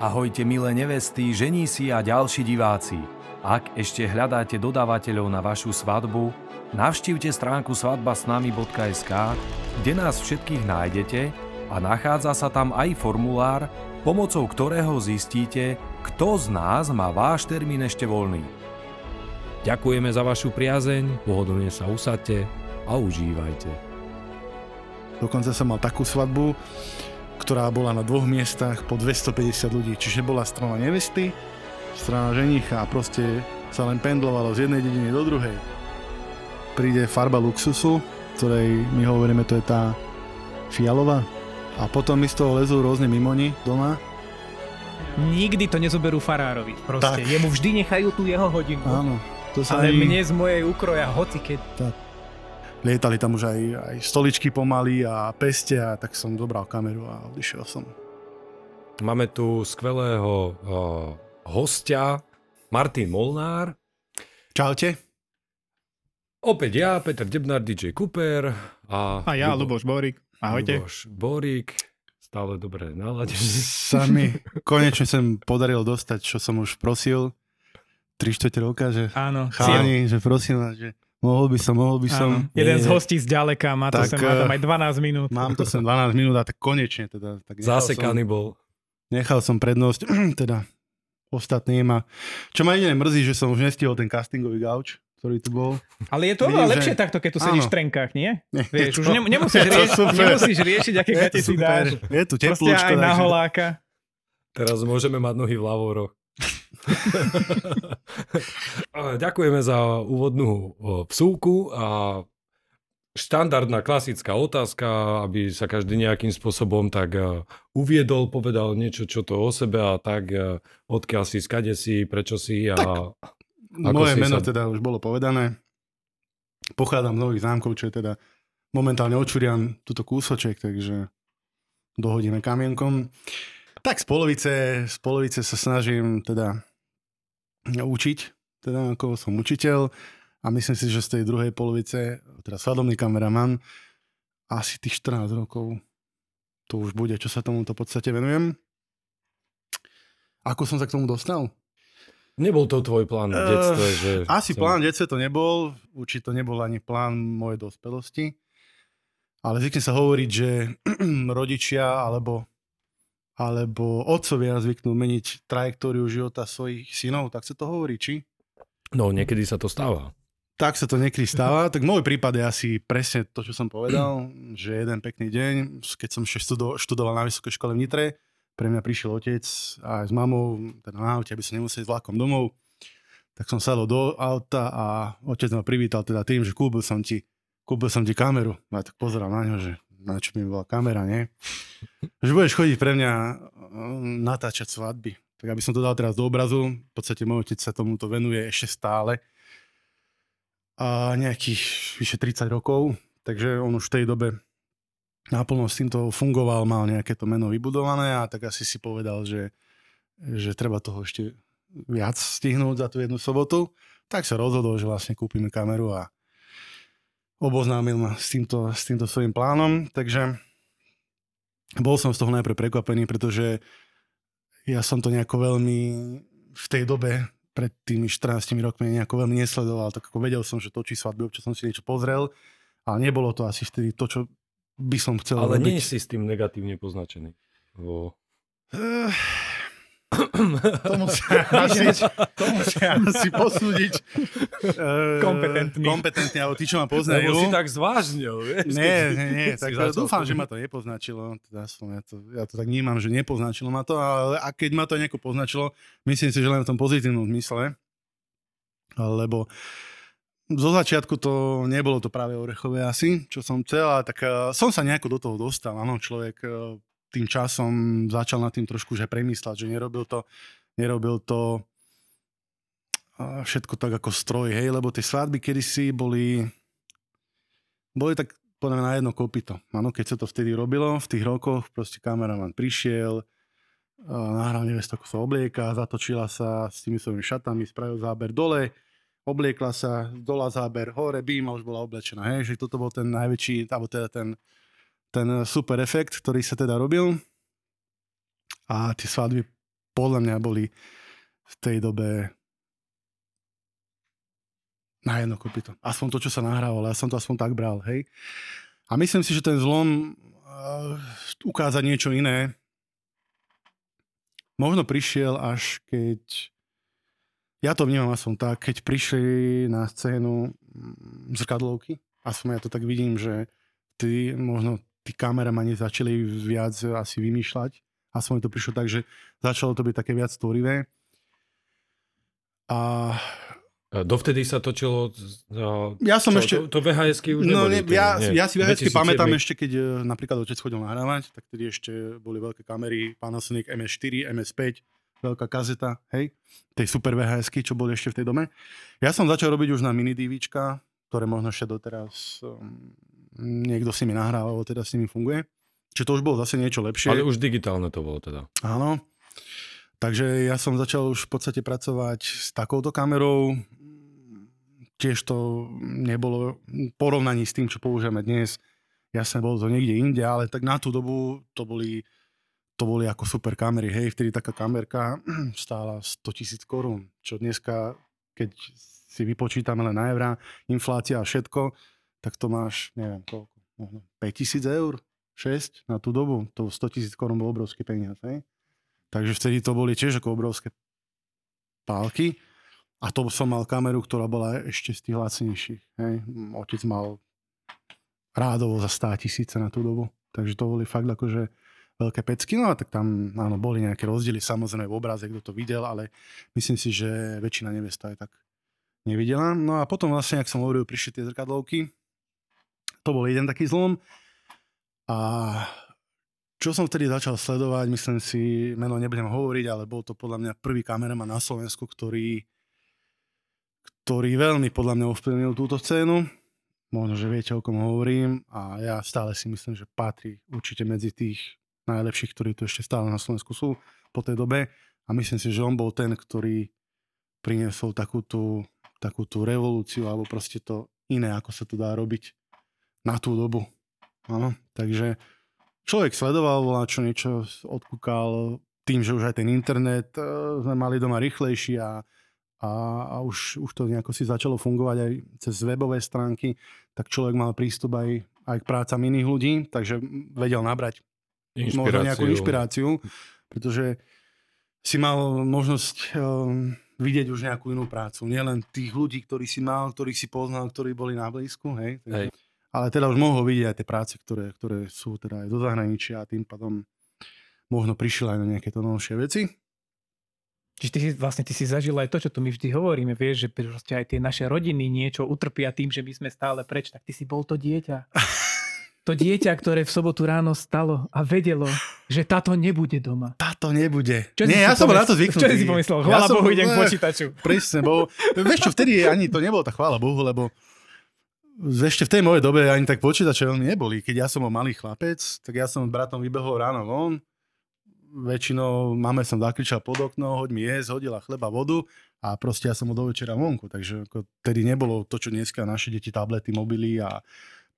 Ahojte milé nevesty, ženísi a ďalší diváci. Ak ešte hľadáte dodávateľov na vašu svadbu, navštívte stránku svadbasnami.sk, kde nás všetkých nájdete a nachádza sa tam aj formulár, pomocou ktorého zistíte, kto z nás má váš termín ešte voľný. Ďakujeme za vašu priazeň, pohodlne sa usadte a užívajte. Dokonca som mal takú svadbu, ktorá bola na dvoch miestach po 250 ľudí. Čiže bola strana nevesty, strana ženicha a proste sa len pendlovalo z jednej dediny do druhej. Príde farba luxusu, ktorej my hovoríme, to je tá fialová. A potom mi z toho lezú rôzne mimoni doma. Nikdy to nezoberú farárovi. Proste. Tak. Jemu vždy nechajú tú jeho hodinu. Áno. To sa Ale mi- mne z mojej ukroja hoci keď. Lietali tam už aj, aj stoličky pomaly a peste a tak som dobral kameru a odišiel som. Máme tu skvelého uh, hostia, Martin Molnár. Čaute. Opäť ja, Peter Debnár, DJ Cooper a... A ja, Luboš Borik. Ahojte. Luboš Borík, stále dobre naladený. Sa mi konečne sem podarilo dostať, čo som už prosil 3 čtvrte roka, že Áno, chalani, že prosím vás, že mohol by som, mohol by som. Áno. Jeden Nie, z hostí z ďaleka, má to Tak, sem, má tam eh, aj 12 minút. Mám to sem 12 minút a tak konečne teda. Tak Zasekaný bol. Som, nechal som prednosť teda ostatným a čo ma jedine mrzí, že som už nestihol ten castingový gauč, ktorý tu bol. Ale je to oveľa že- lepšie takto, keď tu sedíš Áno. v trenkách, nie? Nie, Vieš, je už to- ne, nemusíš, je to riešiť, nemusíš riešiť, aké Je gate to si dáš. Je tu Proste teplúčko. aj na holáka. Teraz môžeme mať nohy v lavoroch. Ďakujeme za úvodnú o, vsúku a štandardná klasická otázka, aby sa každý nejakým spôsobom tak e, uviedol, povedal niečo, čo to o sebe a tak, e, odkiaľ si, skade si, prečo si a Ako Moje si meno sa- teda už bolo povedané. Pochádzam z Nových zámkov, čo je teda momentálne očuriam túto kúsoček, takže dohodíme kamienkom. Tak z polovice, z polovice sa snažím teda učiť, teda ako som učiteľ a myslím si, že z tej druhej polovice, teda svadobný kameraman, asi tých 14 rokov to už bude, čo sa tomuto v podstate venujem. Ako som sa k tomu dostal? nebol to tvoj plán v detstve, že... Asi som- plán detstve to nebol, určite to nebol ani plán mojej dospelosti. Ale zvykne sa hovoriť, že rodičia alebo, alebo otcovia zvyknú meniť trajektóriu života svojich synov, tak sa to hovorí, či? No, niekedy sa to stáva. Tak sa to niekedy stáva. Tak môj prípad je asi presne to, čo som povedal, že jeden pekný deň, keď som ešte študo- študoval na vysokej škole v Nitre, pre mňa prišiel otec aj s mamou, teda na aute, aby som nemusel ísť vlakom domov, tak som sadol do auta a otec ma privítal teda tým, že kúpil som ti, kúpil som ti kameru. A ja tak pozerám na ňo, že na čo mi bola kamera, nie? Že budeš chodiť pre mňa mm, natáčať svadby. Tak aby som to dal teraz do obrazu, v podstate môj otec sa tomuto venuje ešte stále a nejakých vyše 30 rokov, takže on už v tej dobe naplno s týmto fungoval, mal nejaké to meno vybudované a tak asi si povedal, že, že treba toho ešte viac stihnúť za tú jednu sobotu. Tak sa rozhodol, že vlastne kúpime kameru a oboznámil ma s týmto, s týmto svojím plánom, takže bol som z toho najprv prekvapený, pretože ja som to nejako veľmi v tej dobe pred tými 14 rokmi nejako veľmi nesledoval, tak ako vedel som, že točí svadby, občas som si niečo pozrel, ale nebolo to asi vtedy to, čo by som chcel Ale robiť. nie si s tým negatívne poznačený. Vo... Eh, to musia asi, to musia asi posúdiť eh, Kompetentní. kompetentní, alebo tí, čo ma Lebo poznajú. si tak zvážnil, vieš? Nie, nie, nie, si tak dúfam, že ma to nepoznačilo. Teda som, ja, to, ja to tak vnímam, že nepoznačilo ma to, ale a keď ma to nejako poznačilo, myslím si, že len v tom pozitívnom zmysle, lebo zo začiatku to nebolo to práve orechové asi, čo som chcel, ale tak uh, som sa nejako do toho dostal. Áno, človek uh, tým časom začal nad tým trošku že premýšľať, že nerobil to, nerobil to všetko tak ako stroj, hej, lebo tie svadby kedysi boli boli tak podľa na jedno kopito. Áno, keď sa to vtedy robilo, v tých rokoch, proste kameraman prišiel, nahral nevestu, ako sa oblieka, zatočila sa s tými svojimi šatami, spravil záber dole, obliekla sa, dola záber hore, bím už bola oblečená. Hej, že toto bol ten najväčší, alebo teda ten, ten super efekt, ktorý sa teda robil. A tie svadby podľa mňa boli v tej dobe na jedno kopito. Aspoň to, čo sa nahrávalo, ja som to aspoň tak bral, hej. A myslím si, že ten zlom uh, ukázať niečo iné možno prišiel až keď ja to vnímam aspoň tak, keď prišli na scénu mm, zrkadlovky, aspoň ja to tak vidím, že tí, možno tí kameramani začali viac asi vymýšľať, aspoň to prišlo tak, že začalo to byť také viac tvorivé. A Dovtedy sa točilo... No, ja som čo, ešte... To, to VHSky už no, neboli. Ne, ja, nie. ja si VHSky pamätám ešte, keď e, napríklad otec chodil nahrávať, tak tedy ešte boli veľké kamery, Panasonic MS4, MS5, veľká kazeta, hej, tej super VHSky, čo boli ešte v tej dome. Ja som začal robiť už na mini DVčka, ktoré možno ešte doteraz um, niekto si mi nahrával, alebo teda s nimi funguje. Čiže to už bolo zase niečo lepšie. Ale už digitálne to bolo teda. Áno. Takže ja som začal už v podstate pracovať s takouto kamerou, tiež to nebolo porovnaní s tým, čo používame dnes. Jasne, bolo to niekde inde, ale tak na tú dobu to boli, to boli ako super kamery. Hej, vtedy taká kamerka stála 100 tisíc korún, čo dneska, keď si vypočítame len na eurá, inflácia a všetko, tak to máš, neviem koľko, možno 5 tisíc eur, 6 na tú dobu. To 100 tisíc korún bol obrovský peniaz. Hej? Takže vtedy to boli tiež ako obrovské pálky. A to som mal kameru, ktorá bola ešte z tých lacnejších. Hej. Otec mal rádovo za 100 tisíce na tú dobu. Takže to boli fakt akože veľké pecky. No a tak tam áno, boli nejaké rozdiely samozrejme v obraze, kto to videl, ale myslím si, že väčšina nevesta aj tak nevidela. No a potom vlastne, ak som hovoril, prišli tie zrkadlovky. To bol jeden taký zlom. A čo som vtedy začal sledovať, myslím si, meno nebudem hovoriť, ale bol to podľa mňa prvý kameraman na Slovensku, ktorý ktorý veľmi podľa mňa ovplyvnil túto scénu. Možno, že viete, o kom hovorím a ja stále si myslím, že patrí určite medzi tých najlepších, ktorí tu ešte stále na Slovensku sú po tej dobe a myslím si, že on bol ten, ktorý priniesol takú tú, takú tú revolúciu alebo proste to iné, ako sa to dá robiť na tú dobu. Áno, takže človek sledoval, volá čo niečo odkúkal tým, že už aj ten internet e, sme mali doma rýchlejší a a, a už, už to nejako si začalo fungovať aj cez webové stránky, tak človek mal prístup aj, aj k prácam iných ľudí, takže vedel nabrať možno nejakú inšpiráciu, pretože si mal možnosť um, vidieť už nejakú inú prácu. Nielen tých ľudí, ktorí si mal, ktorých si poznal, ktorí boli na blízku, hej. hej. Ale teda už mohol vidieť aj tie práce, ktoré, ktoré sú teda aj do zahraničia a tým pádom možno prišiel aj na nejaké to novšie veci. Čiže ty si, vlastne ty si zažil aj to, čo tu my vždy hovoríme, vieš, že proste aj tie naše rodiny niečo utrpia tým, že my sme stále preč, tak ty si bol to dieťa. To dieťa, ktoré v sobotu ráno stalo a vedelo, že táto nebude doma. Táto nebude. Čo Nie, ja som bol na to zvyknutý. Čo si pomyslel? Chvála ja Bohu, idem k počítaču. Presne, bo vieš čo, vtedy ani to nebolo tak chvála Bohu, lebo ešte v tej mojej dobe ani tak počítače veľmi neboli. Keď ja som bol malý chlapec, tak ja som s bratom vybehol ráno von, väčšinou máme som zakričal pod okno, hoď mi jesť, hodila chleba, vodu a proste ja som ho do večera vonku. Takže ako, tedy nebolo to, čo dneska naše deti, tablety, mobily a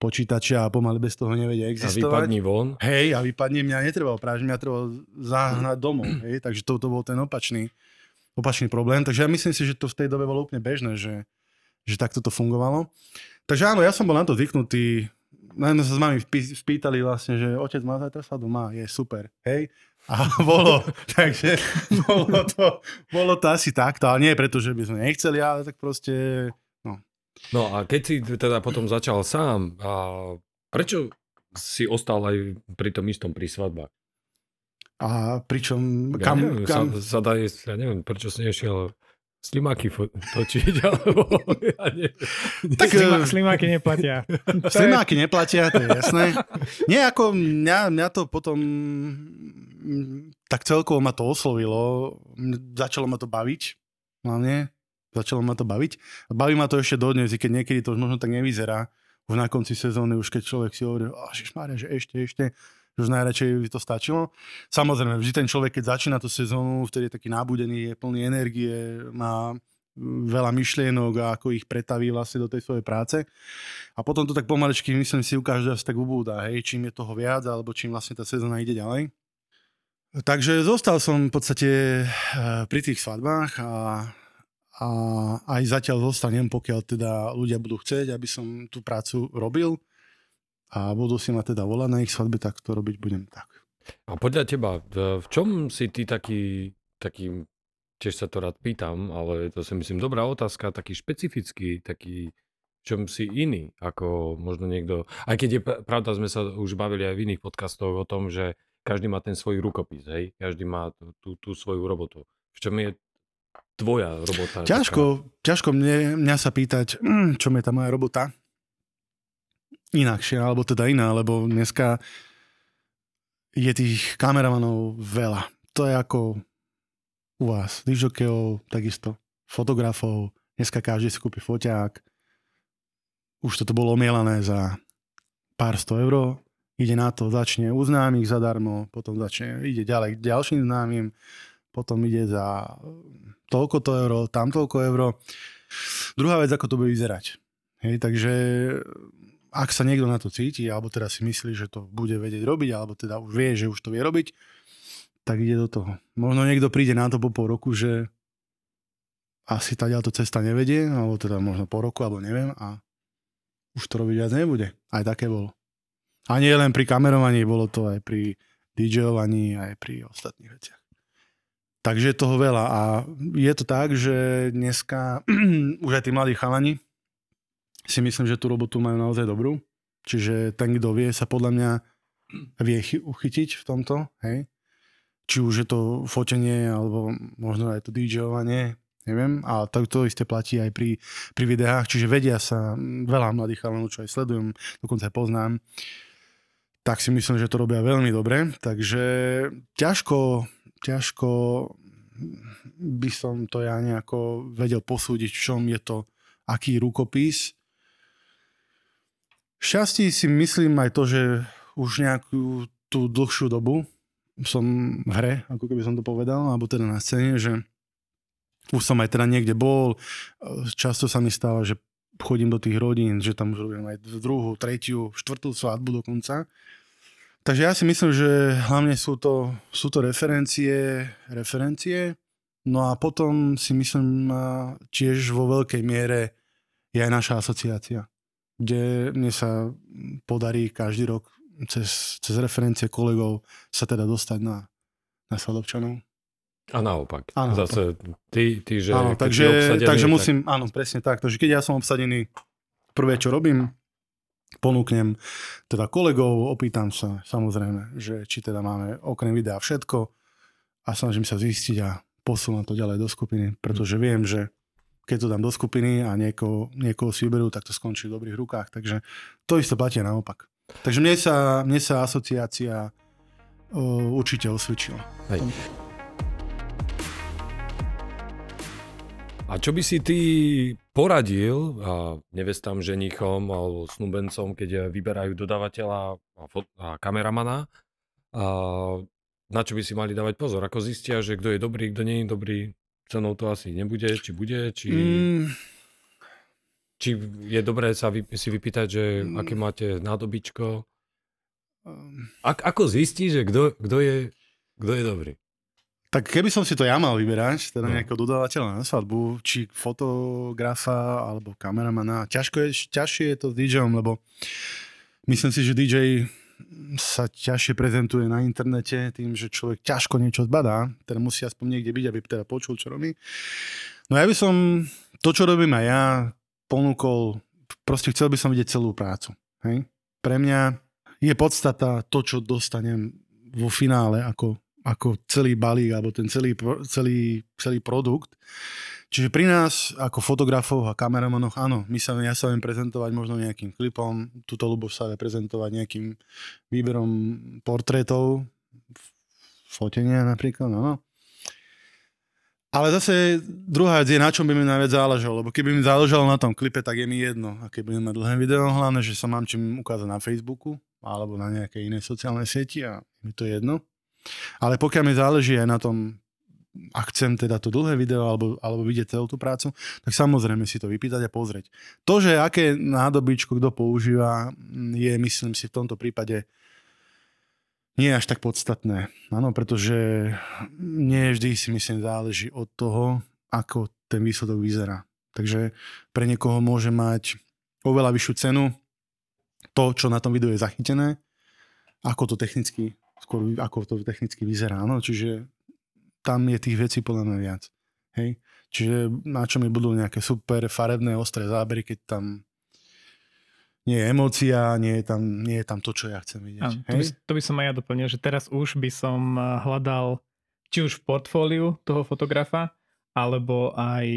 počítače a pomaly bez toho nevedia existovať. A vypadni von. Hej, a vypadne mňa netreba práve mňa treba zahnať domov. Hej, takže to, to bol ten opačný, opačný problém. Takže ja myslím si, že to v tej dobe bolo úplne bežné, že, že takto to fungovalo. Takže áno, ja som bol na to zvyknutý. Len sa s mami spýtali vlastne, že otec má zajtra sa doma, je super. Hej, a bolo, takže bolo to, bolo to asi takto, ale nie preto, že by sme nechceli, ale tak proste, no. No a keď si teda potom začal sám, a prečo si ostal aj pri tom istom pri svadbách? A pričom, kam, ja neviem, kam... Sa, sa dá jesť, ja neviem, prečo si nešiel slimáky točiť, alebo ja neviem. Tak, Slima, eh, slimáky neplatia. Slimáky neplatia, to je jasné. Nie, ako mňa, mňa to potom tak celkovo ma to oslovilo. Začalo ma to baviť, hlavne. Začalo ma to baviť. Baví ma to ešte dodnes, i keď niekedy to už možno tak nevyzerá. Už na konci sezóny, už keď človek si hovorí, že ešte, ešte, že už najradšej by to stačilo. Samozrejme, vždy ten človek, keď začína tú sezónu, vtedy je taký nábudený, je plný energie, má veľa myšlienok a ako ich pretaví vlastne do tej svojej práce. A potom to tak pomalečky, myslím si, u každého tak ubúda, hej, čím je toho viac, alebo čím vlastne tá sezóna ide ďalej. Takže zostal som v podstate eh, pri tých svadbách a, a aj zatiaľ zostanem, pokiaľ teda ľudia budú chcieť, aby som tú prácu robil a budú si ma teda volať na ich svadbe, tak to robiť budem tak. A podľa teba, v čom si ty taký, taký, tiež sa to rád pýtam, ale to si myslím dobrá otázka, taký špecifický, taký, v čom si iný, ako možno niekto, aj keď je pravda, sme sa už bavili aj v iných podcastoch o tom, že každý má ten svoj rukopis, hej? Každý má tú, tú, svoju robotu. V čom je tvoja robota? Ťažko, taká? ťažko mne, mňa sa pýtať, mm, čo je tá moja robota. Inakšie, alebo teda iná, lebo dneska je tých kameramanov veľa. To je ako u vás, dižokejov, takisto fotografov, dneska každý si kúpi foťák, už toto bolo omielané za pár sto eur, ide na to, začne u známych zadarmo, potom začne, ide ďalej k ďalším známym, potom ide za toľko to euro, tam toľko euro. Druhá vec, ako to bude vyzerať. Hej, takže ak sa niekto na to cíti, alebo teda si myslí, že to bude vedieť robiť, alebo teda už vie, že už to vie robiť, tak ide do toho. Možno niekto príde na to po pol roku, že asi tá to cesta nevedie, alebo teda možno po roku, alebo neviem, a už to robiť viac nebude. Aj také bolo. A nie len pri kamerovaní, bolo to aj pri DJovaní, aj pri ostatných veciach. Takže je toho veľa a je to tak, že dneska už aj tí mladí chalani si myslím, že tú robotu majú naozaj dobrú. Čiže ten, kto vie, sa podľa mňa vie uchytiť v tomto, hej. Či už je to fotenie, alebo možno aj to DJovanie, neviem. A to, isté platí aj pri, pri videách, čiže vedia sa veľa mladých chalanov, čo aj sledujem, dokonca aj poznám, tak si myslím, že to robia veľmi dobre. Takže ťažko, ťažko by som to ja nejako vedel posúdiť, v čom je to, aký rukopis. Šťastí si myslím aj to, že už nejakú tú dlhšiu dobu som v hre, ako keby som to povedal, alebo teda na scéne, že už som aj teda niekde bol. Často sa mi stáva, že chodím do tých rodín, že tam už robím aj druhú, tretiu, štvrtú svadbu dokonca. Takže ja si myslím, že hlavne sú to, sú to referencie, referencie, no a potom si myslím tiež vo veľkej miere je aj naša asociácia, kde mne sa podarí každý rok cez, cez referencie kolegov sa teda dostať na, na svadobčanov. A naopak. Áno, Zase ty, ty že áno, takže, obsadený, takže musím, tak... áno, presne tak. Takže keď ja som obsadený, prvé čo robím, ponúknem teda kolegov, opýtam sa samozrejme, že či teda máme okrem videa všetko a snažím sa zistiť a posúvam to ďalej do skupiny, pretože viem, že keď to dám do skupiny a niekoho, niekoho si vyberú, tak to skončí v dobrých rukách. Takže to isté platí naopak. Takže mne sa, mne sa asociácia o, určite osvedčila. Hej. A čo by si ty poradil a nevestám, ženichom alebo snúbencom, keď vyberajú dodávateľa a, fot- a kameramana, a na čo by si mali dávať pozor? Ako zistia, že kto je dobrý, kto nie je dobrý? Cenou to asi nebude, či bude, či... Mm. Či je dobré sa vy, si vypýtať, že mm. aké máte nádobičko? Um. Ak, ako zistí, že kto, kto, je, kto je dobrý? Tak keby som si to ja mal vyberať, teda no. nejakého dodávateľa na svadbu, či fotografa alebo kameramana, ťažko je, ťažšie je to s DJom, lebo myslím si, že DJ sa ťažšie prezentuje na internete tým, že človek ťažko niečo zbadá, teda musí aspoň niekde byť, aby teda počul, čo robí. No ja by som to, čo robím aj ja, ponúkol, proste chcel by som vidieť celú prácu. Hej? Pre mňa je podstata to, čo dostanem vo finále ako ako celý balík alebo ten celý, celý, celý produkt. Čiže pri nás ako fotografoch a kameramanoch, áno, my sa, ja sa viem prezentovať možno nejakým klipom, túto Luboš sa vie prezentovať nejakým výberom portrétov, fotenia napríklad, no, no. Ale zase druhá vec je, na čom by mi najviac záležalo, lebo keby mi záležalo na tom klipe, tak je mi jedno, aké budem mať dlhé video, hlavne, že sa mám čím ukázať na Facebooku alebo na nejakej inej sociálnej sieti a mi to jedno. Ale pokiaľ mi záleží aj na tom, ak chcem teda to dlhé video alebo, alebo vidieť celú tú prácu, tak samozrejme si to vypýtať a pozrieť. To, že aké nádobičko kto používa, je myslím si v tomto prípade nie až tak podstatné. Áno, pretože nie vždy si myslím záleží od toho, ako ten výsledok vyzerá. Takže pre niekoho môže mať oveľa vyššiu cenu to, čo na tom videu je zachytené, ako to technicky, skôr ako to technicky vyzerá. No, čiže tam je tých vecí podľa mňa viac. Hej? Čiže na čo mi budú nejaké super farebné, ostré zábery, keď tam nie je emócia, nie je tam, nie je tam to, čo ja chcem vidieť. Áno, to, by, to by som aj ja doplnil, že teraz už by som eh, hľadal či už v portfóliu toho fotografa, alebo aj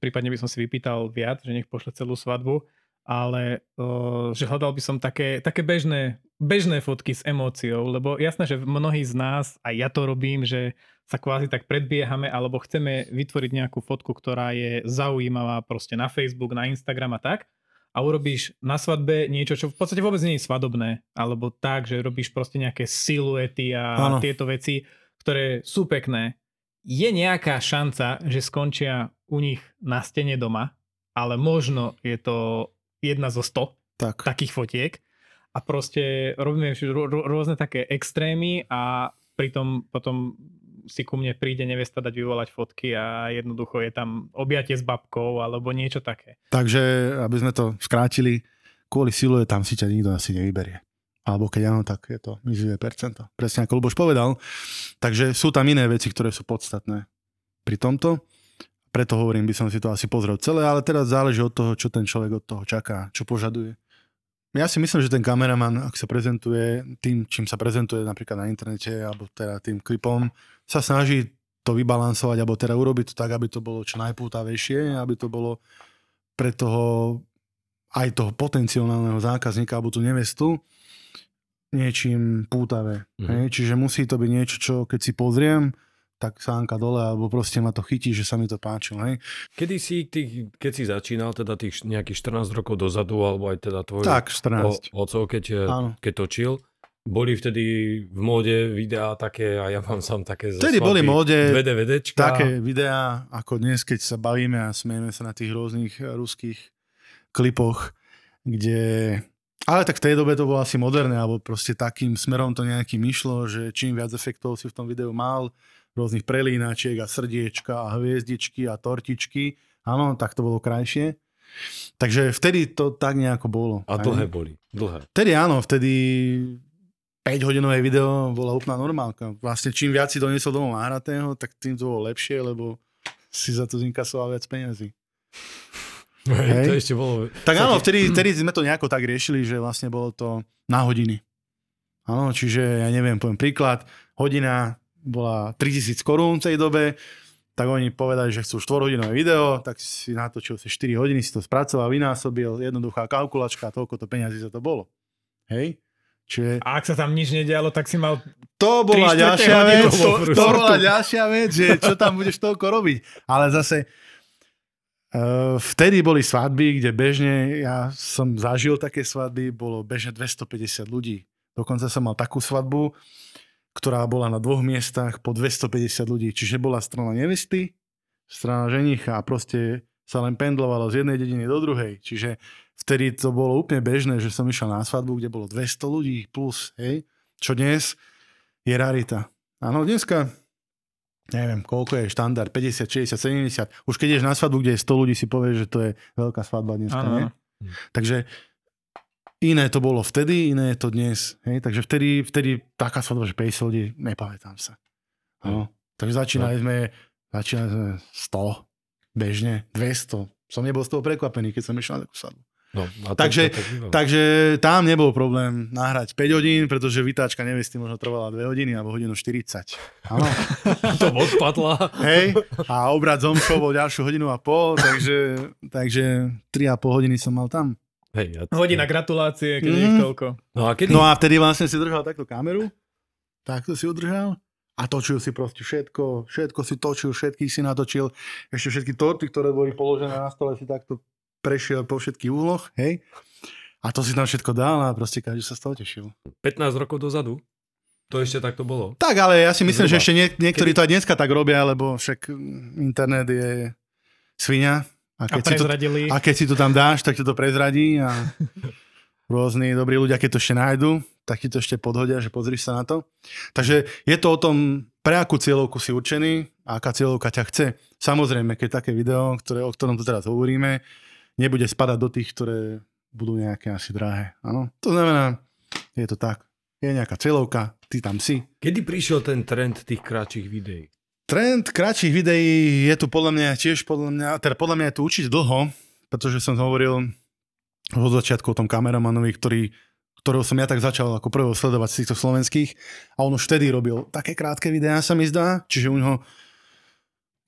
prípadne by som si vypýtal viac, že nech pošle celú svadbu, ale uh, že hľadal by som také, také bežné, bežné fotky s emóciou, lebo jasné, že mnohí z nás, aj ja to robím, že sa kvázi tak predbiehame, alebo chceme vytvoriť nejakú fotku, ktorá je zaujímavá proste na Facebook, na Instagram a tak a urobíš na svadbe niečo, čo v podstate vôbec nie je svadobné, alebo tak, že robíš proste nejaké siluety a ano. tieto veci, ktoré sú pekné, je nejaká šanca, že skončia u nich na stene doma, ale možno je to jedna zo sto tak. takých fotiek a proste robíme rôzne také extrémy a pritom potom si ku mne príde nevesta dať vyvolať fotky a jednoducho je tam objatie s babkou alebo niečo také. Takže, aby sme to skrátili, kvôli silu tam si ťa nikto asi nevyberie alebo keď áno, tak je to mizivé percento. Presne ako Luboš povedal. Takže sú tam iné veci, ktoré sú podstatné pri tomto. Preto hovorím, by som si to asi pozrel celé, ale teraz záleží od toho, čo ten človek od toho čaká, čo požaduje. Ja si myslím, že ten kameraman, ak sa prezentuje tým, čím sa prezentuje napríklad na internete, alebo teda tým klipom, sa snaží to vybalansovať, alebo teda urobiť to tak, aby to bolo čo najpútavejšie, aby to bolo pre toho aj toho potenciálneho zákazníka alebo tú nevestu niečím pútavé. Mm-hmm. Hej? Čiže musí to byť niečo, čo keď si pozriem, tak sánka dole, alebo proste ma to chytí, že sa mi to páčilo. Hej? Kedy si, ty, keď si začínal, teda tých nejakých 14 rokov dozadu, alebo aj teda tvoj tak, 14. O, ocov, keď, keď točil, boli vtedy v móde videá také, a ja mám sám také Vtedy boli móde dve DVDčka. také videá, ako dnes, keď sa bavíme a smieme sa na tých rôznych ruských klipoch, kde ale tak v tej dobe to bolo asi moderné, alebo proste takým smerom to nejakým išlo, že čím viac efektov si v tom videu mal, rôznych prelínačiek a srdiečka a hviezdičky a tortičky, áno, tak to bolo krajšie. Takže vtedy to tak nejako bolo. A dlhé aj? boli, dlhé. Vtedy áno, vtedy 5 hodinové video bola úplná normálka. Vlastne čím viac si doniesol domov nahratého, tak tým to bolo lepšie, lebo si za to zinkasoval viac peniazy. Hej, to ešte bolo... Tak áno, vtedy, vtedy sme to nejako tak riešili, že vlastne bolo to na hodiny. Áno, čiže ja neviem, poviem príklad, hodina bola 3000 korún v tej dobe, tak oni povedali, že chcú 4-hodinové video, tak si natočil si 4 hodiny, si to spracoval, vynásobil, jednoduchá kalkulačka, toľko to peniazy za to bolo. Hej? Čiže... A ak sa tam nič nedialo, tak si mal to bola ďalšia vec, to, to bola ďalšia vec, že čo tam budeš toľko robiť. Ale zase Eh, vtedy boli svadby, kde bežne, ja som zažil také svadby, bolo bežne 250 ľudí. Dokonca som mal takú svadbu, ktorá bola na dvoch miestach po 250 ľudí. Čiže bola strana nevesty, strana ženicha a proste sa len pendlovalo z jednej dediny do druhej. Čiže vtedy to bolo úplne bežné, že som išiel na svadbu, kde bolo 200 ľudí plus, hej, čo dnes je rarita. Áno, dneska neviem, koľko je štandard, 50, 60, 70. Už keď ješ na svadbu, kde je 100 ľudí, si povieš, že to je veľká svadba dneska, ano. nie? Takže iné to bolo vtedy, iné je to dnes. Hej? Takže vtedy, vtedy taká svadba, že 50 ľudí, nepamätám sa. Ano. Takže začínali no. sme, začínali sme 100, bežne, 200. Som nebol z toho prekvapený, keď som išiel na takú svadbu. No, a takže, takže tam nebol problém nahrať 5 hodín, pretože vytáčka nevesty možno trvala 2 hodiny alebo hodinu 40. Áno. to odpadla. Hej, a obrad zomšov bol ďalšiu hodinu a pol, takže, takže 3,5 hodiny som mal tam. Hej, ja Hodina gratulácie, keď mm. je toľko. No a, kedy? no a vtedy vlastne si držal takto kameru, takto si udržal a točil si proste všetko, všetko si točil, všetkých si natočil, ešte všetky torty, ktoré boli položené na stole si takto prešiel po všetkých úloh, hej. A to si tam všetko dal a proste každý sa z toho tešil. 15 rokov dozadu? To ešte takto bolo? Tak, ale ja si myslím, Zhruba. že ešte nie, niektorí Kedy? to aj dneska tak robia, lebo však internet je svinia. A keď, a, si to, a keď si to tam dáš, tak ti to prezradí a rôzni dobrí ľudia, keď to ešte nájdu, tak ti to ešte podhodia, že pozri sa na to. Takže je to o tom, pre akú cieľovku si určený a aká cieľovka ťa chce. Samozrejme, keď také video, ktoré, o ktorom tu teraz hovoríme, nebude spadať do tých, ktoré budú nejaké asi drahé. Áno? To znamená, je to tak. Je nejaká cieľovka, ty tam si. Kedy prišiel ten trend tých kratších videí? Trend kratších videí je tu podľa mňa tiež, podľa mňa, teda podľa mňa je tu určite dlho, pretože som hovoril od začiatku o tom kameramanovi, ktorý, ktorého som ja tak začal ako prvého sledovať z týchto slovenských. A on už vtedy robil také krátke videá, sa mi zdá, čiže u ňoho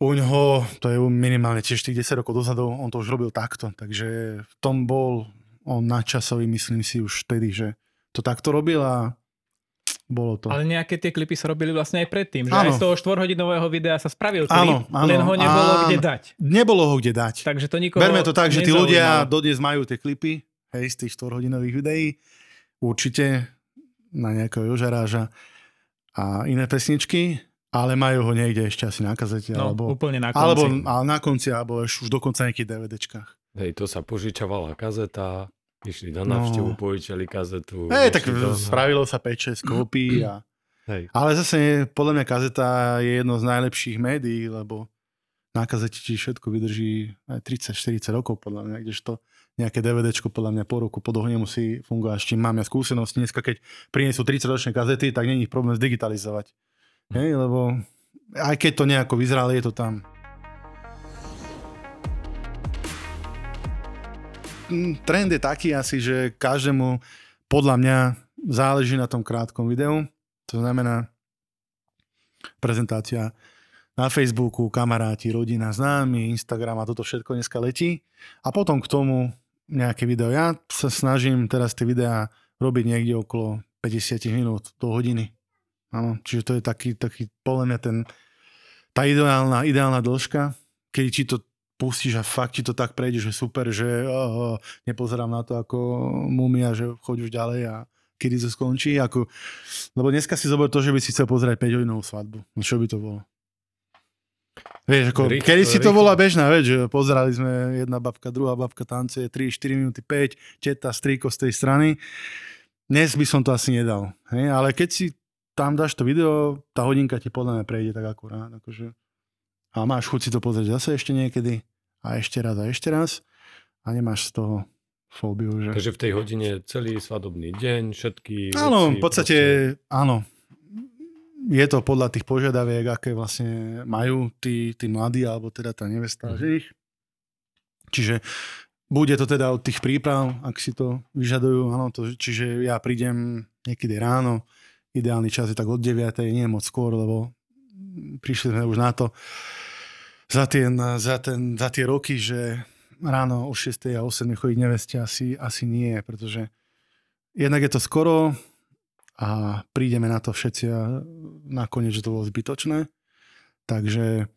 u ňoho, to je minimálne tiež tých 10 rokov dozadu, on to už robil takto, takže v tom bol on nadčasový, myslím si už vtedy, že to takto robil a bolo to. Ale nejaké tie klipy sa robili vlastne aj predtým, že Áno. aj z toho štvorhodinového videa sa spravil klip, Áno, áno. len ho nebolo A- kde dať. Nebolo ho kde dať. Takže to nikoho Berme to tak, že tí ľudia dodnes majú tie klipy, hej, z tých 4-hodinových videí, určite na nejakého Jožaráža a iné pesničky, ale majú ho niekde ešte asi na kazete, No, alebo, úplne na konci. alebo ale na konci, alebo už už dokonca nejakých DVDčkách. Hej, to sa požičovala kazeta, išli na No. návštevu, požičali kazetu. Hej, tak do- spravilo sa 5-6 kópií a Hej. Ale zase podľa mňa kazeta je jedno z najlepších médií, lebo na kazete ti všetko vydrží aj 30-40 rokov podľa mňa, kdežto nejaké DVDčko podľa mňa po roku, po dohne musí fungovať. S čím mám ja skúsenosť dneska, keď prinesú 30 ročné kazety, tak není ich problém zdigitalizovať. Hej, lebo aj keď to nejako vyzerá, ale je to tam. Trend je taký asi, že každému podľa mňa záleží na tom krátkom videu. To znamená prezentácia na Facebooku, kamaráti, rodina, známi, Instagram a toto všetko dneska letí. A potom k tomu nejaké video. Ja sa snažím teraz tie videá robiť niekde okolo 50 minút do hodiny. Áno, čiže to je taký, taký podľa mňa ten, tá ideálna, ideálna dĺžka, kedy ti to pustíš a fakt ti to tak prejde, že super, že oh, nepozerám na to ako mumia, že choď už ďalej a kedy to skončí. Ako, lebo dneska si zober to, že by si chcel pozerať 5 hodinovú svadbu. No Čo by to bolo? Vieš, ako, Rýchlo, kedy si to bola bežná vec, že pozerali sme jedna babka, druhá babka tance, 3, 4 minúty, 5, teta, strýko z tej strany. Dnes by som to asi nedal. Hej? Ale keď si tam dáš to video, tá hodinka ti podľa mňa prejde tak akurát. Akože, a máš chuť si to pozrieť zase ešte niekedy a ešte raz a ešte raz a nemáš z toho fóbiu, že... Takže v tej hodine celý svadobný deň, všetky Áno, veci, v podstate áno. Je to podľa tých požiadaviek, aké vlastne majú tí, tí mladí, alebo teda tá nevesta a Mhm. ženich. Čiže bude to teda od tých príprav, ak si to vyžadujú. Áno, to, čiže ja prídem niekedy ráno, ideálny čas je tak od 9, nie moc skôr, lebo prišli sme už na to za tie, za, ten, za tie roky, že ráno o 6 a o 7 chodiť neveste asi, asi nie, pretože jednak je to skoro a prídeme na to všetci a nakoniec, že to bolo zbytočné. Takže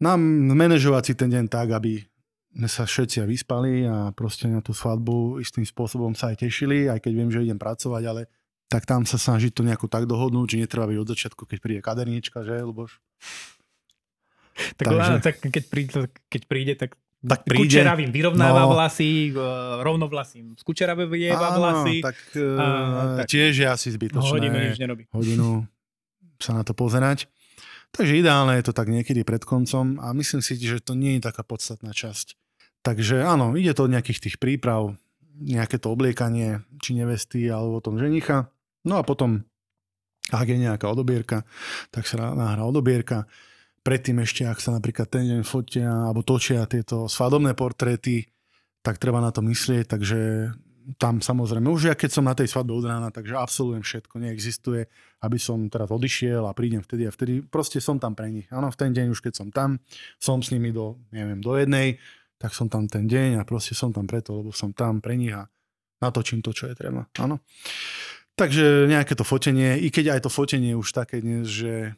nám manažovať si ten deň tak, aby sme sa všetci vyspali a proste na tú svadbu istým spôsobom sa aj tešili, aj keď viem, že idem pracovať, ale tak tam sa snažiť to nejako tak dohodnúť, že netreba byť od začiatku, keď príde kaderníčka, že, Luboš? Tak, Takže- tak keď, príde, keď príde, tak Tak príde. Kučeravým vyrovnáva No. vlasy, e, rovnovlasím z Kučeravieva vlasy. tak, A, uh, tak. tiež je asi zbytočné. hodinu nič nerobí. hodinu sa na to pozerať. Takže ideálne je to tak niekedy pred koncom a myslím si, že to nie je taká podstatná časť. Takže áno, ide to od nejakých tých príprav, nejaké to obliekanie, či nevesty alebo tom ženicha. No a potom, ak je nejaká odobierka, tak sa nahrá odobierka. Predtým ešte, ak sa napríklad ten deň fotia alebo točia tieto svadobné portréty, tak treba na to myslieť, takže tam samozrejme, už ja keď som na tej svadbe od rána, takže absolvujem všetko, neexistuje, aby som teraz odišiel a prídem vtedy a vtedy, proste som tam pre nich. Áno, v ten deň už keď som tam, som s nimi do, neviem, do jednej, tak som tam ten deň a proste som tam preto, lebo som tam pre nich a natočím to, čo je treba. Áno. Takže nejaké to fotenie, i keď aj to fotenie už také dnes, že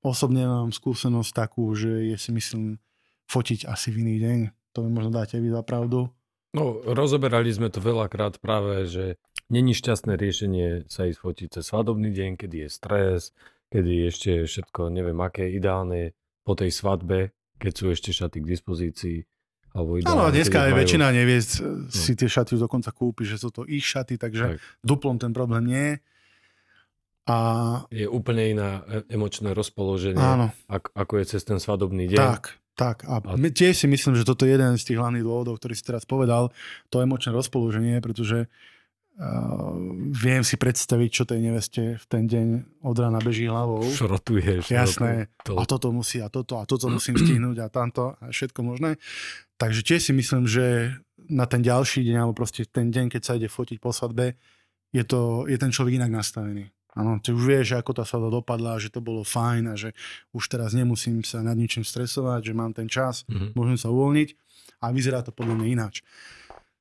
osobne mám skúsenosť takú, že je si myslím fotiť asi v iný deň. To mi možno dáte vy za pravdu. No, rozoberali sme to veľakrát práve, že není šťastné riešenie sa ísť fotiť cez svadobný deň, kedy je stres, kedy ešte všetko, neviem aké, ideálne po tej svadbe, keď sú ešte šaty k dispozícii. Alebo Áno, a ideálne, dneska keď aj majú- väčšina neviest si tie šaty už dokonca kúpi, že sú to ich šaty, takže Tak. duplom ten problém nie je. A Je úplne iná e- emočné rozpoloženie, áno, ako, je cez ten svadobný deň. tak, tak. A A- tiež si myslím, že toto je jeden z tých hlavných dôvodov, ktorý si teraz povedal, to emočné rozpoloženie, pretože uh, viem si predstaviť, čo tej neveste v ten deň od rána beží hlavou. Šrotuješ. Jasné. To, a toto musí, a toto, a toto musím stihnúť a tamto a všetko možné. Takže tiež si myslím, že na ten ďalší deň, alebo proste ten deň, keď sa ide fotiť po svadbe, je, to, je ten človek inak nastavený. Áno, ty už vieš, ako tá svadba dopadla, že to bolo fajn a že už teraz nemusím sa nad ničím stresovať, že mám ten čas, Mhm. môžem sa uvoľniť a vyzerá to podľa mňa ináč.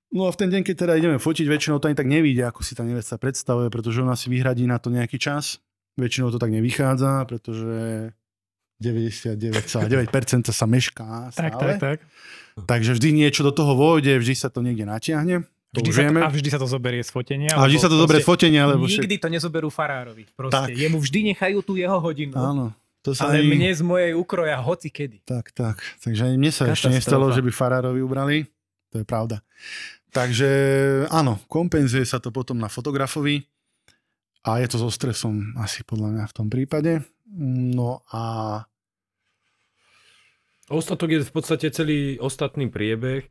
No a v ten deň, keď teda ideme fotiť, väčšinou to ani tak nevíde, ako si tá nevesta predstavuje, pretože ona si vyhradí na to nejaký čas. Väčšinou to tak nevychádza, pretože 99,9% sa mešká Tak, stále. tak, tak. Takže vždy niečo do toho vôjde, vždy sa to niekde natiahne. Vždy sa to, a vždy sa to zoberie z fotenia. A vždy sa to zoberie z fotenia, lebo. Nikdy to nezoberú farárovi. Tak. Proste. Jemu vždy nechajú tú jeho hodinu. Áno. To sa Ale ani... mne z mojej ukroja hoci kedy. Tak, tak. Takže ani mne sa ešte Katastrofa. nestalo, že by farárovi ubrali. To je pravda. Takže áno, kompenzuje sa to potom na fotografovi a je to so stresom asi podľa mňa v tom prípade. No a Ostatok je v podstate celý ostatný priebeh,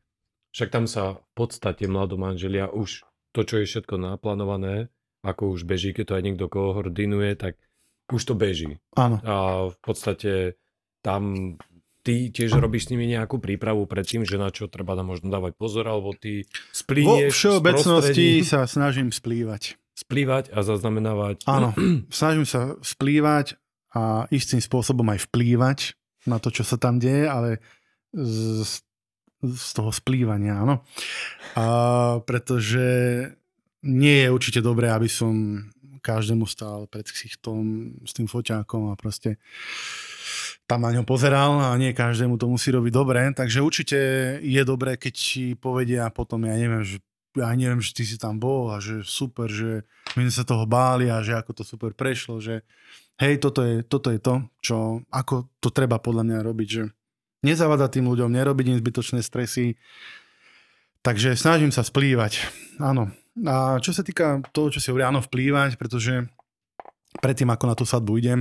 však tam sa v podstate mladomanželia už to, čo je všetko naplánované, ako už beží, keď to aj niekto koordinuje, tak už to beží. áno, A v podstate tam ty tiež robíš s nimi nejakú prípravu pred tým, že na čo treba tam možno dávať pozor, alebo ty vo splínieš všeobecnosti sa snažím splývať. splývať a zaznamenávať. Áno, snažím sa splývať a istým spôsobom aj vplývať na to, čo sa tam deje, ale z, z toho splývania, áno. A pretože nie je určite dobré, aby som každému stál pred ksichtom s tým foťákom a proste tam na ňo pozeral a nie každému to musí robiť dobre, takže určite je dobré, keď ti povedia potom, ja neviem, že ja neviem, že ty si tam bol a že super, že my sa toho báli a že ako to super prešlo, že hej, toto je, toto je to, čo, ako to treba podľa mňa robiť, že nezavadať tým ľuďom, nerobiť im zbytočné stresy, takže snažím sa splývať, áno. A čo sa týka toho, čo si hovorí, áno, vplývať, pretože predtým, ako na tú sadbu idem,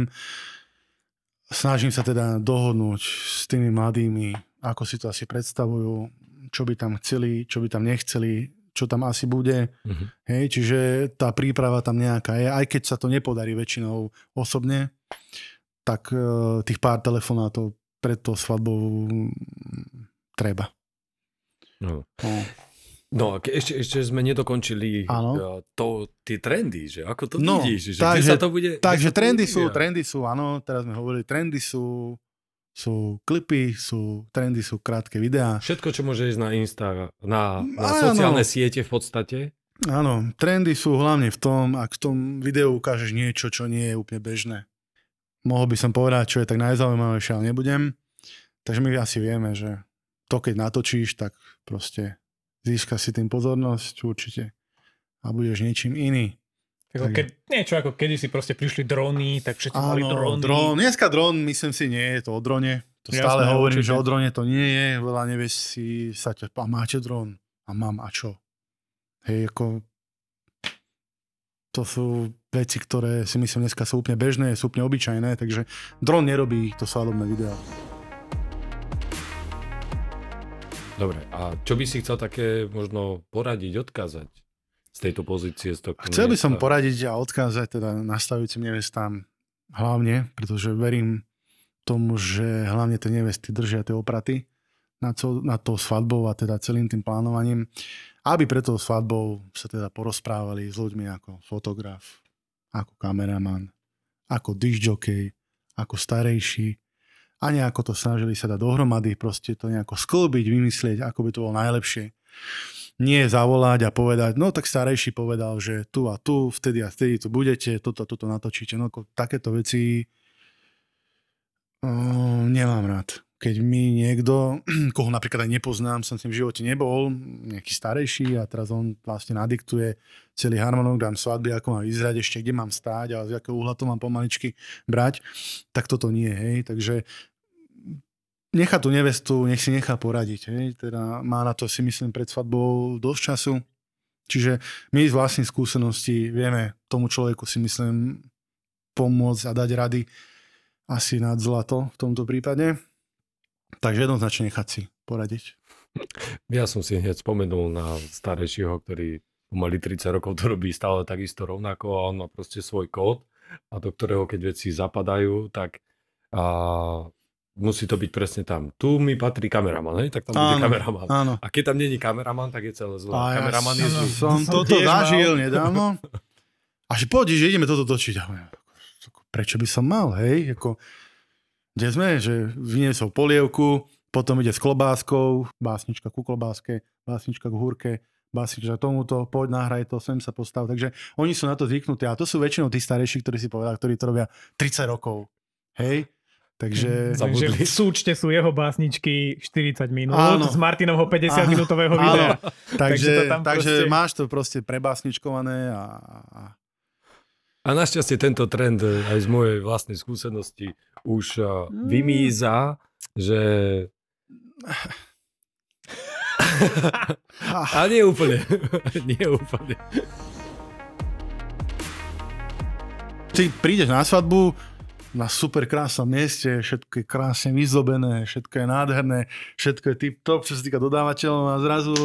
snažím sa teda dohodnúť s tými mladými, ako si to asi predstavujú, čo by tam chceli, čo by tam nechceli, čo tam asi bude. Mhm. Hej, čiže tá príprava tam nejaká je, aj keď sa to nepodarí väčšinou osobne, tak e, tých pár telefonátov pred tou svadbou mm, treba. No. No. No ešte, ešte sme nedokončili Áno. uh, to, tie trendy, že ako to No, vidíš, že takže- sa to bude... Takže to trendy bude sú, trendy sú, áno, teraz sme hovorili, trendy sú, sú klipy, sú trendy, sú krátke videá. Všetko, čo môže ísť na Insta, na, na Áno. sociálne siete v podstate. Áno, trendy sú hlavne v tom, ak v tom videu ukážeš niečo, čo nie je úplne bežné. Mohol by som povedať, čo je tak najzaujímavejšie, ale nebudem. Takže my asi vieme, že to, keď natočíš, tak proste získa si tým pozornosť určite a budeš niečím iný. Ako keď, niečo ako kedy si proste prišli dróny, tak všetci mali dróny. dron. Dneska dron, myslím si, nie je to o drone. To Jasné, stále hovorím, určite. že o drone to nie je. Veľa nevieš si sa ťa, a máte dron? A mám, a čo? Hej, ako to sú veci, ktoré si myslím dneska sú úplne bežné, sú úplne obyčajné, takže dron nerobí to svadobné video. Dobre, a čo by si chcel také možno poradiť, odkázať z tejto pozície? Z tohto Chcel by som poradiť a odkázať teda nastavujúcim nevestám hlavne, pretože verím tomu, že hlavne tie nevesty držia tie opraty nad, to, nad tou svadbou a teda celým tým plánovaním, aby pre tou svadbou sa teda porozprávali s ľuďmi ako fotograf, ako kameraman, ako discjockey, ako starejší a nejako to snažili sa dať dohromady, proste to nejako sklbiť, vymyslieť, ako by to bolo najlepšie nie zavolať a povedať, no tak starejší povedal, že tu a tu, vtedy a vtedy tu budete, toto a toto natočíte. No takéto veci uh, nemám rád. Keď mi niekto, koho napríklad aj nepoznám, som s tým v živote nebol, nejaký starejší a teraz on vlastne nadiktuje celý harmonogram svadby, ako má vyzerať, ešte kde mám stáť a z akého uhla to mám pomaličky brať, tak toto nie, hej. Takže nechá tú nevestu, nech si nechá poradiť. Hej? Teda má na to si myslím pred svadbou dosť času. Čiže my z vlastnej skúsenosti vieme tomu človeku si myslím pomôcť a dať rady asi nad zlato v tomto prípade. Takže jednoznačne nechať si poradiť. Ja som si hneď spomenul na starejšieho, ktorý mali 30 rokov, to robí stále takisto rovnako a on má proste svoj kód a do ktorého keď veci zapadajú, tak a musí to byť presne tam. Tu mi patrí kameraman, hej? tak tam bude kameraman. Áno. A keď tam není kameraman, tak je celé zlé. A kameraman ja je zlý. som, som toto zažil nedávno. A že poď, že ideme toto točiť. Prečo by som mal, hej? Ako, kde sme? Že vyniesol polievku, potom ide s klobáskou, básnička ku klobáske, básnička k húrke, básnička tomuto, poď nahraj to, sem sa postav. Takže oni sú na to zvyknutí. A to sú väčšinou tí starejší, ktorí si povedali, ktorí to robia 30 rokov. Hej? Takže... Takže v súčte sú jeho básničky 40 minút Áno. z Martinovho 50 minútového videa. Takže, to tam takže proste- máš to proste prebásničkované a, a našťastie tento trend e, aj z mojej vlastnej skúsenosti už a, Mm. vymýza, že... A nie úplne. nie úplne. ty prídeš na svadbu na super krásnom mieste, všetko je krásne vyzdobené, všetko je nádherné, všetko je tip top, čo sa týka dodávateľov a zrazu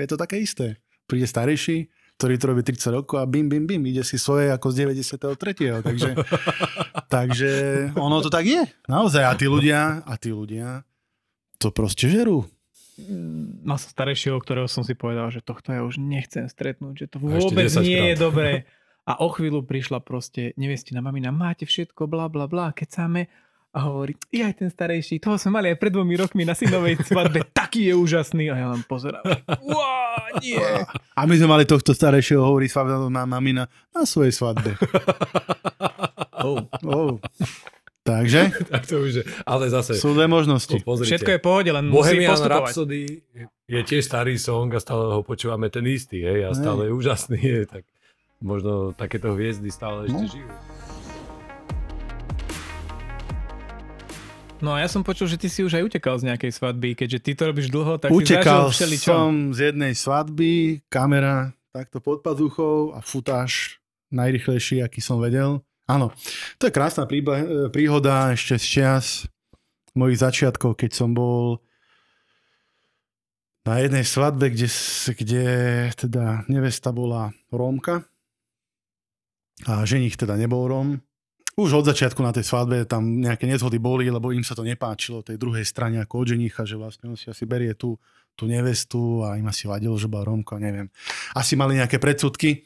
je to také isté. Príde starejší, ktorý to robí 30 rokov a bim, bim, bim, ide si svoje ako z 93. Takže, takže ono to tak je. Naozaj. A tí ľudia, a tí ľudia to proste žerú. Mal som starejšieho, ktorého som si povedal, že tohto ja už nechcem stretnúť, že to vôbec 10 nie je dobré. A o chvíľu prišla proste nevestina mamina, máte všetko, bla bla bla, kecáme. A hovorí, ja aj ten starejší, toho sme mali aj pred dvomi rokmi na synovej svadbe, taký je úžasný. A ja len pozerám, wow, nie. A my sme mali tohto starejšieho, hovorí svadba má mamina na svojej svadbe. Oh. Oh. Takže Tak to už je. Ale zase, sú dve možnosti. to pozrite. Všetko je pohode, len musí Bohemian postupovať. Rhapsody je tiež starý song a stále ho počúvame ten istý, hej, a stále je úžasný, je, tak možno takéto hviezdy stále ešte No. žijú. No a ja som počul, že ty si už aj utekal z nejakej svadby, keďže ty to robíš dlho, tak Utekal si zažil som z jednej svadby, kamera takto pod pazuchou a futáž najrychlejší, aký som vedel. Áno, to je krásna príba- príhoda ešte z čias mojich začiatkov, keď som bol na jednej svadbe, kde, kde teda nevesta bola Rómka a ženich teda nebol Róm. Už od začiatku na tej svadbe tam nejaké nezhody boli, lebo im sa to nepáčilo tej druhej strane ako od ženicha, že vlastne on si asi berie tú, tú nevestu a im asi vadilo, že bola Rómka, neviem. Asi mali nejaké predsudky.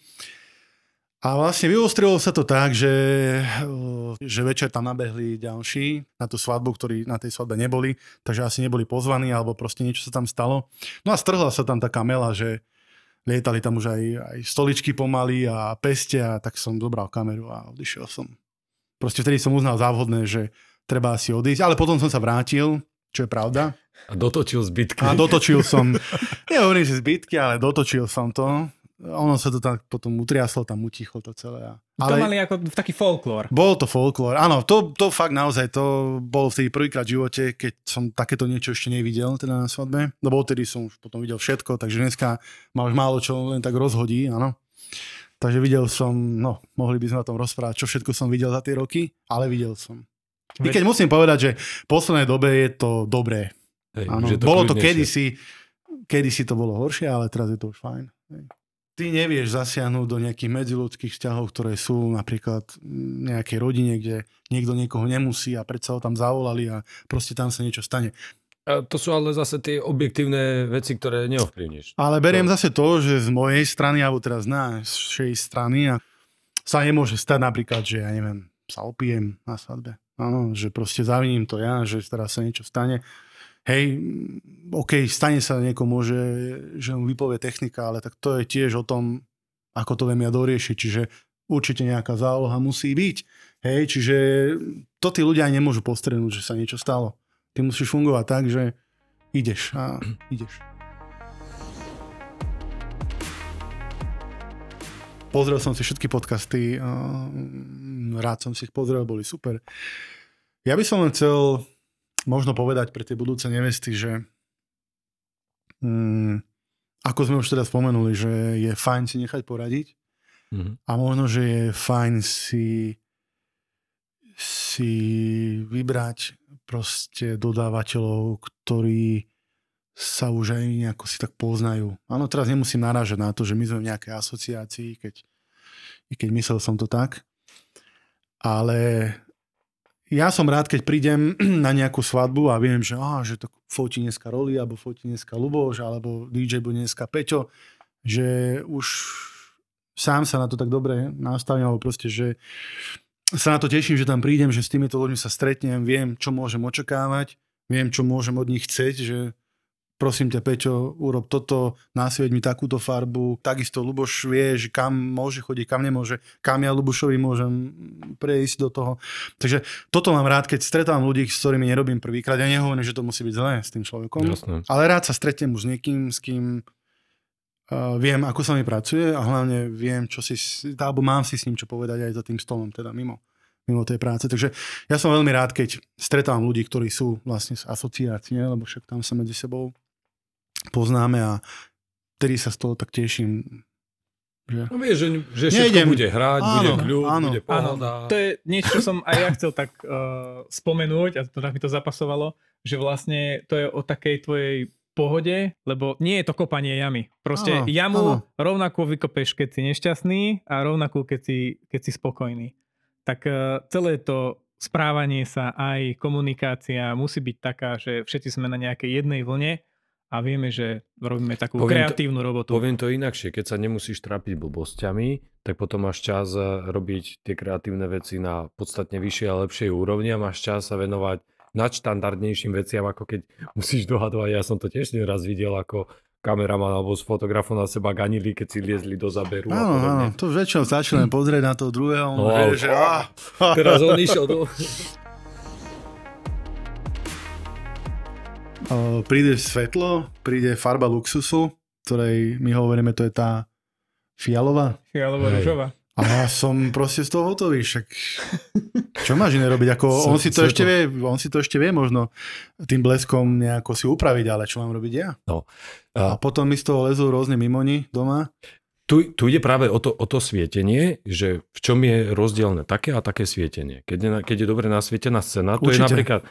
A vlastne vyostrilo sa to tak, že, eh, že večer tam nabehli ďalší na tú svadbu, ktorí na tej svadbe neboli, takže asi neboli pozvaní, alebo proste niečo sa tam stalo. No a strhla sa tam taká mela, že lietali tam už aj, aj stoličky pomaly a peste a tak som dobral kameru a odišiel som. Proste vtedy som uznal za vhodné, že treba asi odísť, ale potom som sa vrátil, čo je pravda. A dotočil zbytky. A dotočil som, nehovorím, že zbytky, ale dotočil som to. Ono sa to tak potom utriaslo, tam utichlo to celé. a- To Ale mali ako taký folklór. bol to folklór. Áno, to, to fakt naozaj, to bol vtedy prvýkrát v živote, keď som takéto niečo ešte nevidel teda na svadbe. Lebo vtedy som už potom videl všetko, takže dneska ma už málo čo len tak rozhodí, áno. Takže videl som, no, mohli by sme o tom rozprávať, čo všetko som videl za tie roky, ale videl som. I keď musím povedať, že v poslednej dobe je to dobré. Hej, Áno, už je bolo to kedysi, kedysi to bolo horšie, ale teraz je to už fajn. Hej. Ty nevieš zasiahnuť do nejakých medziludských vzťahov, ktoré sú napríklad v nejakej rodine, kde niekto niekoho nemusí a predsa ho tam zavolali a proste tam sa niečo stane. A to sú ale zase tie objektívne veci, ktoré neovplyvníš. Ale beriem To- zase to, že z mojej strany, alebo teraz z našej strany a sa nemôže stať napríklad, že ja neviem, sa opijem na svadbe. Áno, že proste zaviním to ja, že teraz sa niečo stane. Hej, OK, stane sa niekomu, že, že mu vypovie technika, ale tak to je tiež o tom, ako to viem ja doriešiť. Čiže určite nejaká záloha musí byť. Hej, čiže to tí ľudia aj nemôžu postrenúť, že sa niečo stalo. Ty musíš fungovať tak, že ideš a ideš. Pozrel som si všetky podcasty, a rád som si ich pozrel, boli super. Ja by som len chcel možno povedať pre tie budúce nevesty, že mm, ako sme už teda spomenuli, že je fajn si nechať poradiť Mhm. a možno, že je fajn si si vybrať proste dodávateľov, ktorí sa už aj nejako si tak poznajú. Áno, teraz nemusím narážať na to, že my sme v nejakej asociácii, keď, i keď myslel som to tak. Ale ja som rád, keď prídem na nejakú svadbu a viem, že, á, že to fotí dneska Roli, alebo fotí dneska Luboš, alebo DJ bude dneska Peťo, že už sám sa na to tak dobre nastavím, alebo proste, že sa na to teším, že tam prídem, že s týmito ľuďmi sa stretnem, viem, čo môžem očakávať, viem, čo môžem od nich chcieť, že prosím ťa, Peťo, urob toto, nasvieť mi takúto farbu. Takisto Luboš vie, že kam môže chodiť, kam nemôže, kam ja Lubošovi môžem prejsť do toho. Takže toto mám rád, keď stretávam ľudí, s ktorými nerobím prvýkrát. Ja nehovorím, že to musí byť zlé s tým človekom, Jasné. ale rád sa stretnem už s niekým, s kým uh, viem, ako sa mi pracuje a hlavne viem, čo si, alebo mám si s ním čo povedať aj za tým stolom, teda mimo, mimo tej práce. Takže ja som veľmi rád, keď stretávam ľudí, ktorí sú vlastne z asociácie, lebo však tam sa medzi sebou poznáme a vtedy sa z toho tak teším. Že... No vieš, že, že všetko Nejdem. bude hrať, bude Áno, kľud, áno. bude Áno, pohoda. to je niečo, čo som aj ja chcel tak uh, spomenúť a to tak mi to zapasovalo, že vlastne to je o takej tvojej pohode, lebo nie je to kopanie jamy. Proste Áno, jamu áno. rovnako vykopeš, keď si nešťastný a rovnako, keď si, keď si spokojný. Tak uh, celé to správanie sa, aj komunikácia musí byť taká, že všetci sme na nejakej jednej vlne a vieme, že robíme takú Poviem to- kreatívnu robotu. Poviem to inakšie, keď sa nemusíš trápiť blbosťami, tak potom máš čas eh, robiť tie kreatívne veci na podstatne vyššej a lepšej úrovni a máš čas sa venovať nadštandardnejším veciam, ako keď musíš dohadovať. Ja som to tiež raz videl, ako kameraman alebo s fotografom na seba ganili, keď si liezli do zaberu Áno, áno, to väčšinou začne len pozrieť na toho druhého, No, no, ale- že, á, Teraz on išiel do... Príde svetlo, príde farba luxusu, ktorej my hovoríme, to je tá fialová. Fialovo Hej. A ja som proste z toho hotový, však čo máš iné robiť? Ako, on, si to ešte vie, on si to ešte vie možno tým bleskom nejako si upraviť, ale čo mám robiť ja? A A potom mi z toho lezú rôzne mimoni doma. tu, tu ide práve o to, o to svietenie, že v čom je rozdielne také a také svietenie. Keď je, keď je dobre nasvietená scéna, to je napríklad,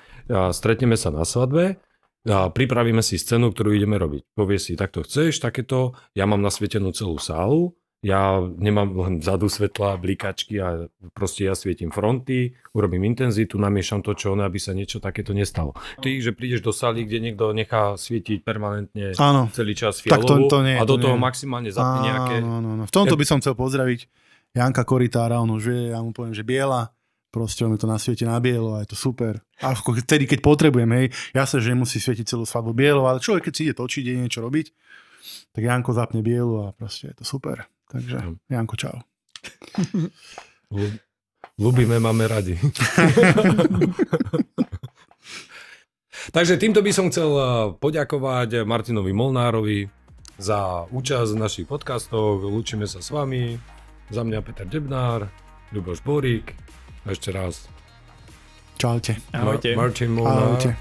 stretneme sa na svadbe, a pripravíme si scénu, ktorú ideme robiť. Povie si, takto chceš, takéto, ja mám nasvietenú celú sálu, ja nemám len vzadu svetla, blikačky a proste ja svietim fronty, urobím intenzitu, namiešam to, čo on, aby sa niečo takéto nestalo. Ty, že prídeš do sály, kde niekto nechá svietiť permanentne Áno. celý čas Tak to- fialovú to nie, a do to toho nie. maximálne zapne nejaké... Áno, áno, áno. V tomto by som chcel pozdraviť Janka Koritára, on už vie, ja mu poviem, že biela, proste on to nasvieti na bielo a je to super. A ako vtedy, keď potrebujem, hej, jasne, že nemusí svietiť celú svadbu bielo, ale človek, keď si ide točiť, ide niečo robiť, tak Janko zapne bielu a proste je to super. Takže. Janko, čau. Ľu- Ľubíme, máme radi. Takže týmto by som chcel eh, poďakovať Martinovi Molnárovi za účasť v našich podcastoch. Lúčime sa s vami. Za mňa Peter Debnár, Ľuboš Borík. A ešte raz Čaute. Ahojte. Martin Molnár. Ahojte.